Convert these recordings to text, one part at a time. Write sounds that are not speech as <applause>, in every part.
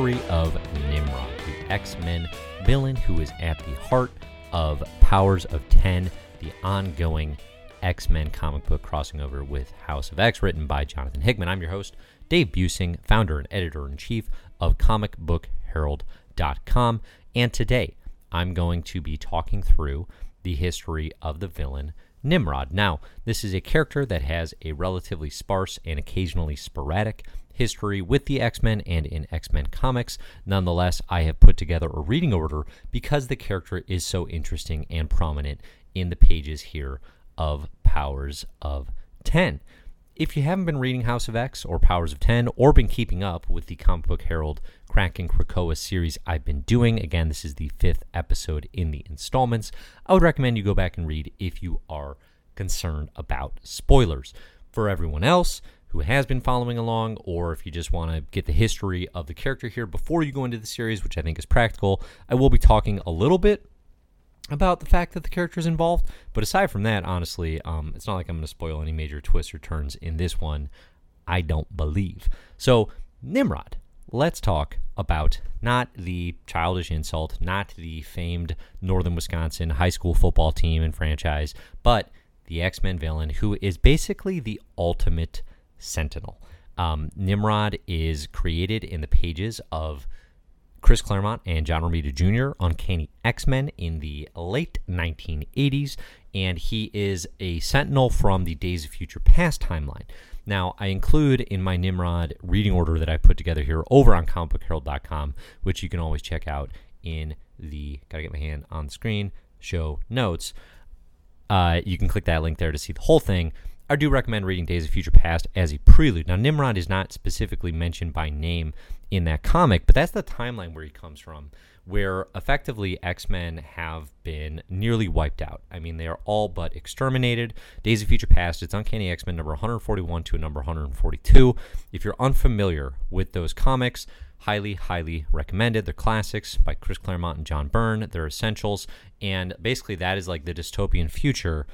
history of Nimrod, the X-Men villain who is at the heart of Powers of 10, the ongoing X-Men comic book crossing over with House of X written by Jonathan Hickman. I'm your host, Dave Buesing, founder and editor-in-chief of comicbookherald.com, and today I'm going to be talking through the history of the villain Nimrod. Now, this is a character that has a relatively sparse and occasionally sporadic history with the X Men and in X Men comics. Nonetheless, I have put together a reading order because the character is so interesting and prominent in the pages here of Powers of 10. If you haven't been reading House of X or Powers of 10 or been keeping up with the Comic Book Herald Kraken Krakoa series I've been doing, again, this is the fifth episode in the installments, I would recommend you go back and read if you are concerned about spoilers. For everyone else who has been following along, or if you just want to get the history of the character here before you go into the series, which I think is practical, I will be talking a little bit about the fact that the character is involved. But aside from that, honestly, um, it's not like I'm going to spoil any major twists or turns in this one. I don't believe. So, Nimrod, let's talk about not the childish insult, not the famed Northern Wisconsin high school football team and franchise, but the X Men villain who is basically the ultimate sentinel. Um, Nimrod is created in the pages of Chris Claremont and John Romita Jr. Uncanny X Men in the late 1980s, and he is a sentinel from the Days of Future Past timeline. Now, I include in my Nimrod reading order that I put together here over on comicbookherald.com, which you can always check out in the, gotta get my hand on the screen, show notes. Uh, you can click that link there to see the whole thing. I do recommend reading Days of Future Past as a prelude. Now, Nimrod is not specifically mentioned by name in that comic, but that's the timeline where he comes from, where effectively X Men have been nearly wiped out. I mean, they are all but exterminated. Days of Future Past, it's Uncanny X Men number 141 to number 142. If you're unfamiliar with those comics, highly, highly recommended. They're classics by Chris Claremont and John Byrne. They're essentials, and basically that is like the dystopian future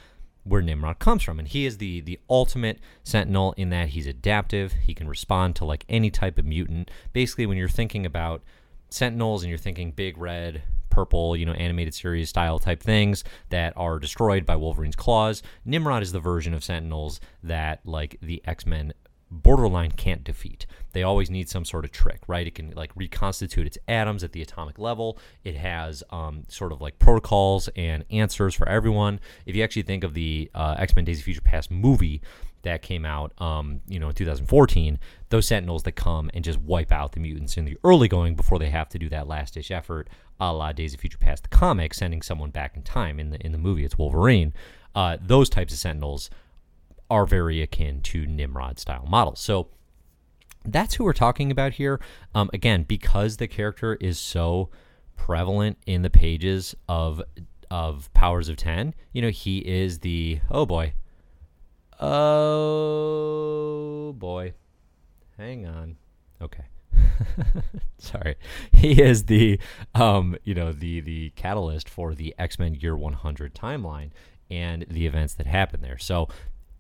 where Nimrod comes from. And he is the the ultimate sentinel in that he's adaptive. He can respond to like any type of mutant. Basically, when you're thinking about sentinels and you're thinking big red, purple, you know, animated series style type things that are destroyed by Wolverine's claws, Nimrod is the version of sentinels that like the X-Men borderline can't defeat. They always need some sort of trick, right? It can like reconstitute its atoms at the atomic level. It has um, sort of like protocols and answers for everyone. If you actually think of the uh, X Men Days of Future Past movie that came out, um, you know, in 2014, those Sentinels that come and just wipe out the mutants in the early going before they have to do that last ditch effort, a la Days of Future Past, the comic, sending someone back in time. In the in the movie, it's Wolverine. Uh, those types of Sentinels are very akin to Nimrod style models. So that's who we're talking about here. Um, again, because the character is so prevalent in the pages of of Powers of Ten, you know, he is the oh boy, oh boy, hang on, okay. <laughs> Sorry, he is the, um, you know, the the catalyst for the X Men Year 100 timeline and the events that happen there. So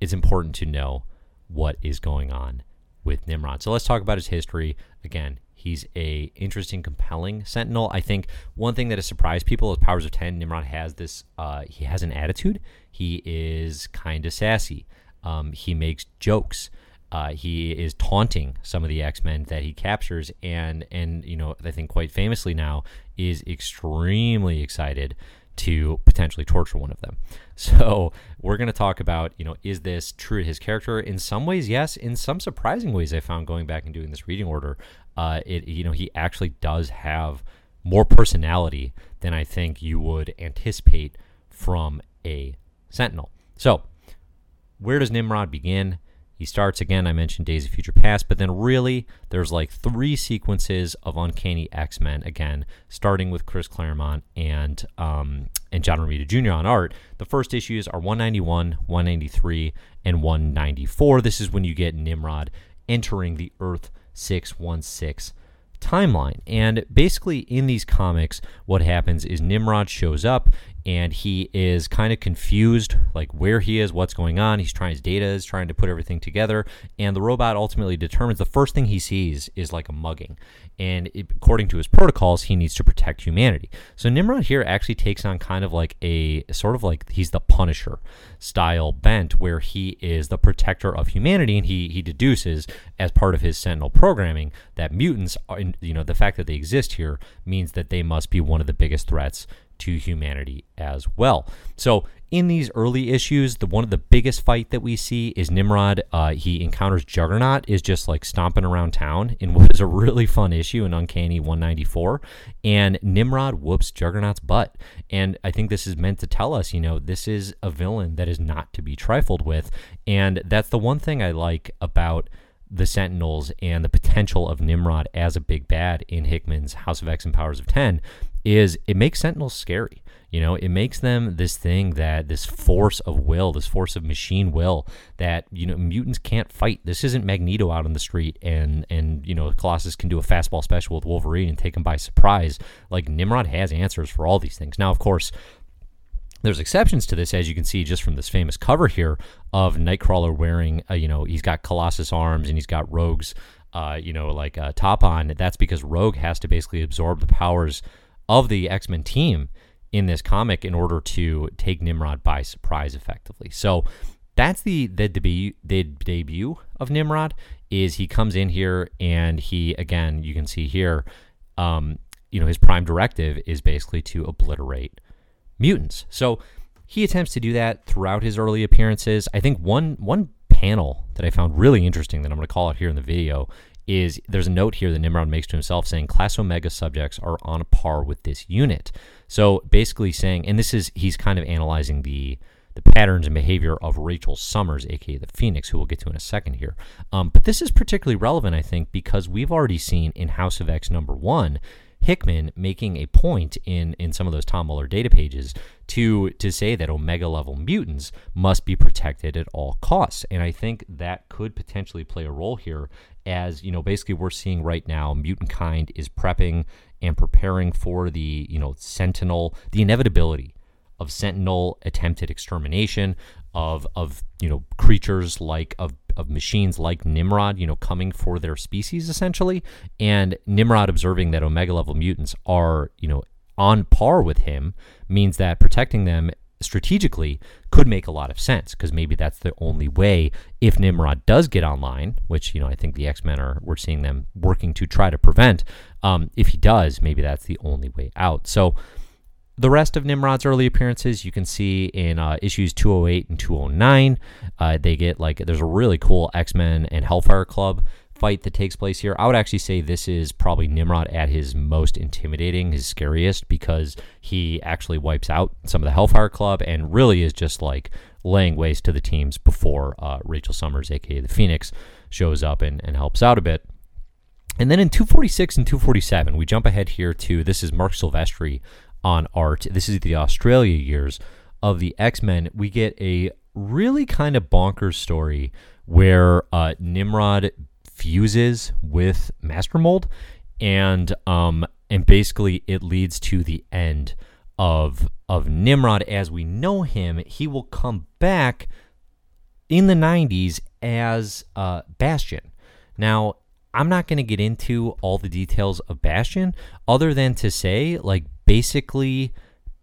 it's important to know what is going on with Nimrod. So let's talk about his history. Again, he's a interesting, compelling Sentinel. I think one thing that has surprised people is Powers of Ten. Nimrod has this. Uh, he has an attitude. He is kind of sassy. Um, he makes jokes. Uh, he is taunting some of the X Men that he captures, and and you know I think quite famously now is extremely excited to potentially torture one of them. <laughs> So we're going to talk about, you know, is this true to his character? In some ways, yes. In some surprising ways, I found going back and doing this reading order, uh, it you know he actually does have more personality than I think you would anticipate from a Sentinel. So where does Nimrod begin? He starts again, I mentioned Days of Future Past, but then really there's like three sequences of Uncanny X Men again, starting with Chris Claremont and um, and John Romita Jr. on art. The first issues are 191, 193, and 194. This is when you get Nimrod entering the Earth 616 timeline. And basically, in these comics, what happens is Nimrod shows up and he is kind of confused, like where he is, what's going on. He's trying his data, is trying to put everything together, and the robot ultimately determines the first thing he sees is like a mugging, and it, according to his protocols, he needs to protect humanity. So Nimrod here actually takes on kind of like a sort of like he's the Punisher style bent, where he is the protector of humanity, and he he deduces as part of his Sentinel programming that mutants, uh, are, you know, the fact that they exist here means that they must be one of the biggest threats to humanity as well. So in these early issues, the one of the biggest fight that we see is Nimrod. Uh, he encounters Juggernaut, is just like stomping around town in what is a really fun issue in Uncanny 194, and Nimrod whoops Juggernaut's butt. And I think this is meant to tell us, you know, this is a villain that is not to be trifled with, and that's the one thing I like about the Sentinels and the potential of Nimrod as a big bad in Hickman's House of X and Powers of Ten is it makes Sentinels scary. You know, it makes them this thing that this force of will, this force of machine will that you know mutants can't fight. This isn't Magneto out on the street and and you know Colossus can do a fastball special with Wolverine and take him by surprise. Like Nimrod has answers for all these things. Now, of course, there's exceptions to this, as you can see just from this famous cover here of Nightcrawler wearing, uh, you know, he's got Colossus arms and he's got Rogue's, uh, you know, like uh, top on. That's because Rogue has to basically absorb the powers of the X Men team in this comic in order to take Nimrod by surprise effectively. So that's the the debut the debut of Nimrod is he comes in here and he again you can see here um, you know his prime directive is basically to obliterate mutants. So he attempts to do that throughout his early appearances. I think one one panel that I found really interesting that I'm going to call out here in the video is there's a note here that Nimrod makes to himself saying Class Omega subjects are on a par with this unit. So basically saying, and this is he's kind of analyzing the the patterns and behavior of Rachel Summers, aka the Phoenix, who we'll get to in a second here. Um, but this is particularly relevant, I think, because we've already seen in House of X number one Hickman making a point in in some of those Tom Muller data pages to to say that omega level mutants must be protected at all costs. And I think that could potentially play a role here as, you know, basically we're seeing right now mutant kind is prepping and preparing for the, you know, sentinel, the inevitability of sentinel attempted extermination of of, you know, creatures like of of machines like Nimrod, you know, coming for their species essentially, and Nimrod observing that Omega level mutants are, you know, on par with him means that protecting them strategically could make a lot of sense because maybe that's the only way if Nimrod does get online, which you know I think the X Men are we're seeing them working to try to prevent. Um, if he does, maybe that's the only way out. So the rest of Nimrod's early appearances you can see in uh, issues 208 and 209. Uh, they get like there's a really cool X Men and Hellfire Club fight that takes place here. I would actually say this is probably Nimrod at his most intimidating, his scariest, because he actually wipes out some of the Hellfire Club and really is just like laying waste to the teams before uh, Rachel Summers, aka the Phoenix, shows up and, and helps out a bit. And then in 246 and 247, we jump ahead here to this is Marc Silvestri on art. This is the Australia years of the X Men. We get a really kind of bonkers story where uh, Nimrod fuses with Master Mold, and um, and basically it leads to the end of of Nimrod as we know him. He will come back in the '90s as uh, Bastion. Now, I'm not going to get into all the details of Bastion, other than to say, like, basically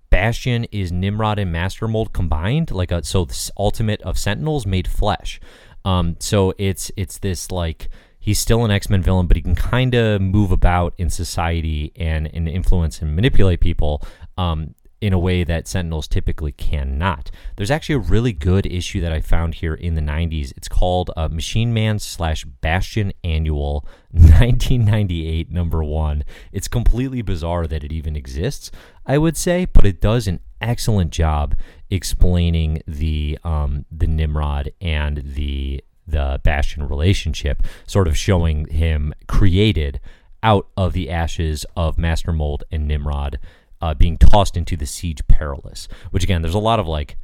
Bastion is Nimrod and Master Mold combined, like a so the ultimate of Sentinels made flesh. Um, so it's it's this like he's still an X Men villain, but he can kind of move about in society and, and influence and manipulate people. Um, in a way that Sentinels typically cannot. There's actually a really good issue that I found here in the 90s. It's called uh, Machine Man slash Bastion Annual <laughs> 1998 number one. It's completely bizarre that it even exists, I would say, but it does an excellent job explaining the um, the Nimrod and the the Bastion relationship, sort of showing him created out of the ashes of Master Mold and Nimrod uh, being tossed into the siege perilous. Which again, there's a lot of like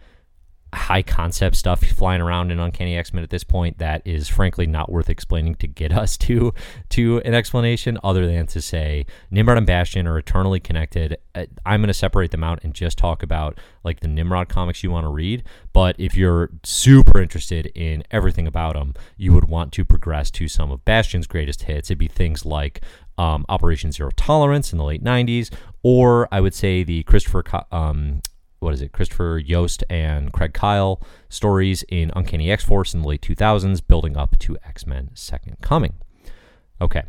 high concept stuff flying around in Uncanny X Men at this point that is frankly not worth explaining to get <laughs> us to to an explanation other than to say Nimrod and Bastion are eternally connected. Uh, I'm going to separate them out and just talk about like the Nimrod comics you want to read. But if you're super interested in everything about them, you would want to progress to some of Bastion's greatest hits. It'd be things like um, Operation Zero Tolerance in the late 90s, or I would say the Christopher um, what is it, Christopher Yost and Craig Kyle stories in Uncanny X Force in the late 2000s, building up to X Men Second Coming. Okay.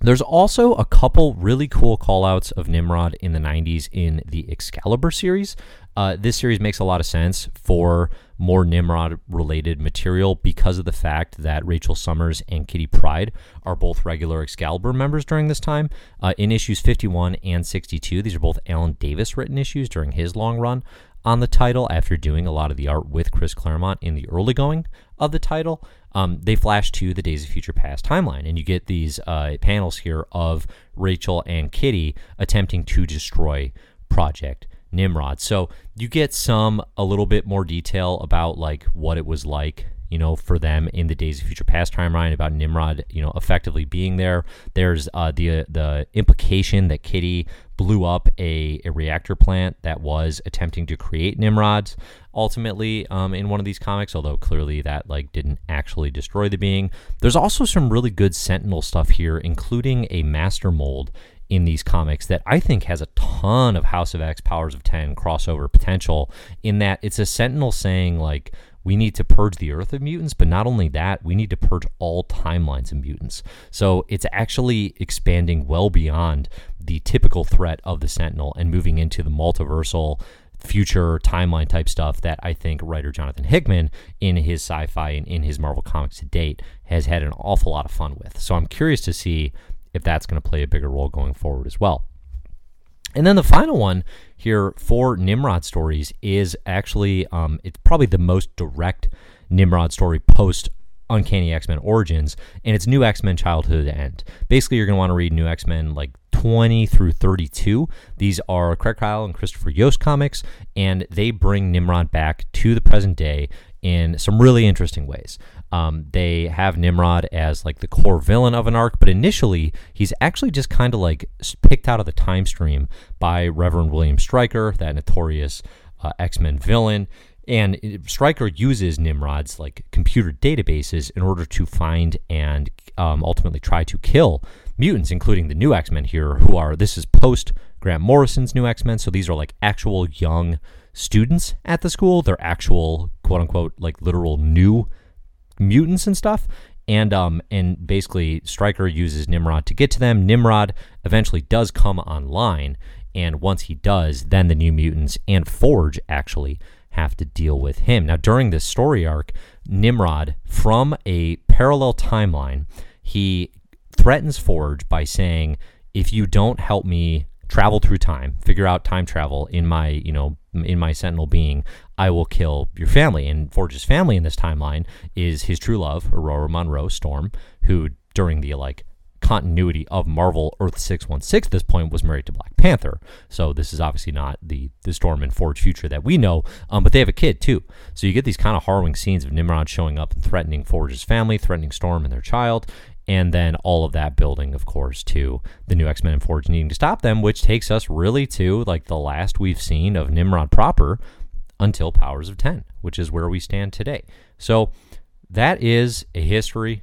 There's also a couple really cool callouts of Nimrod in the 90s in the Excalibur series. Uh, this series makes a lot of sense for more Nimrod related material because of the fact that Rachel Summers and Kitty Pryde are both regular Excalibur members during this time. Uh, in issues 51 and 62, these are both Alan Davis written issues during his long run on the title after doing a lot of the art with Chris Claremont in the early going of the title. Um, they flash to the Days of Future Past timeline, and you get these uh, panels here of Rachel and Kitty attempting to destroy Project Nimrod. So you get some a little bit more detail about like what it was like, you know, for them in the Days of Future Past timeline about Nimrod, you know, effectively being there. There's uh, the the implication that Kitty blew up a, a reactor plant that was attempting to create Nimrods ultimately um, in one of these comics, although clearly that like didn't actually destroy the being. There's also some really good Sentinel stuff here, including a master mold in these comics that I think has a ton of House of X Powers of 10 crossover potential in that it's a Sentinel saying like we need to purge the earth of mutants, but not only that, we need to purge all timelines of mutants. So it's actually expanding well beyond the typical threat of the Sentinel and moving into the multiversal future timeline type stuff that I think writer Jonathan Hickman in his sci-fi and in his Marvel comics to date has had an awful lot of fun with. So I'm curious to see if that's going to play a bigger role going forward as well. And then the final one here for Nimrod stories is actually um, it's probably the most direct Nimrod story post Uncanny X Men Origins, and it's New X Men Childhood End. Basically, you're going to want to read New X Men like 20 through 32. These are Craig Kyle and Christopher Yost comics, and they bring Nimrod back to the present day in some really interesting ways. Um, they have Nimrod as like the core villain of an arc, but initially he's actually just kind of like picked out of the time stream by Reverend William Stryker, that notorious uh, X Men villain. And Stryker uses Nimrod's like computer databases in order to find and um, ultimately try to kill mutants, including the new X Men here, who are this is post Grant Morrison's new X Men. So these are like actual young students at the school. They're actual quote unquote like literal new mutants and stuff. And um and basically Stryker uses Nimrod to get to them. Nimrod eventually does come online, and once he does, then the new mutants and Forge actually have to deal with him. Now during this story arc, Nimrod from a parallel timeline, he threatens Forge by saying, if you don't help me travel through time, figure out time travel in my, you know, in my Sentinel being, I will kill your family. And Forge's family in this timeline is his true love, Ororo Munroe Storm, who during the like continuity of Marvel Earth 616 at this point was married to Black Panther. So this is obviously not the the Storm and Forge future that we know, um, but they have a kid too. So you get these kind of harrowing scenes of Nimrod showing up and threatening Forge's family, threatening Storm and their child, and then all of that building, of course, to the new X Men and Forge needing to stop them, which takes us really to like the last we've seen of Nimrod proper until Powers of 10, which is where we stand today. So that is a history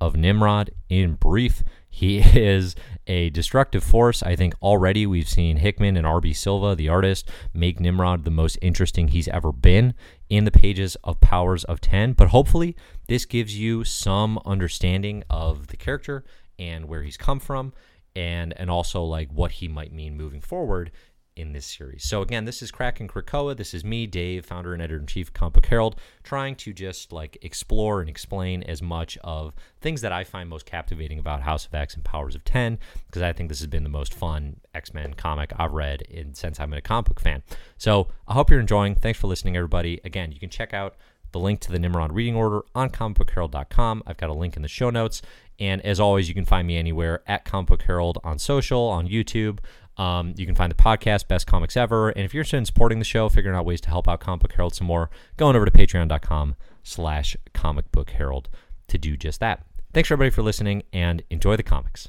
of Nimrod in brief. He <laughs> is a destructive force. I think already we've seen Hickman and R.B. Silva, the artist, make Nimrod the most interesting he's ever been in the pages of Powers of 10. But hopefully, this gives you some understanding of the character and where he's come from and and also like what he might mean moving forward in this series. So again, this is Kraken Krakoa. This is me, Dave, founder and editor in chief of Comic Herald, trying to just like explore and explain as much of things that I find most captivating about House of X and Powers of Ten, because I think this has been the most fun X Men comic I've read in since I'm a comic book fan. So I hope you're enjoying. Thanks for listening, everybody. Again, you can check out the link to the Nimrod reading order on comicbookherald.com. I've got a link in the show notes. And as always, you can find me anywhere at Comic Book Herald on social, on YouTube, Um, you can find the podcast, Best Comics Ever. And if you're interested in supporting the show, figuring out ways to help out Comic Book Herald some more, go on over to patreon.com slash comic book herald to do just that. Thanks everybody for listening and enjoy the comics.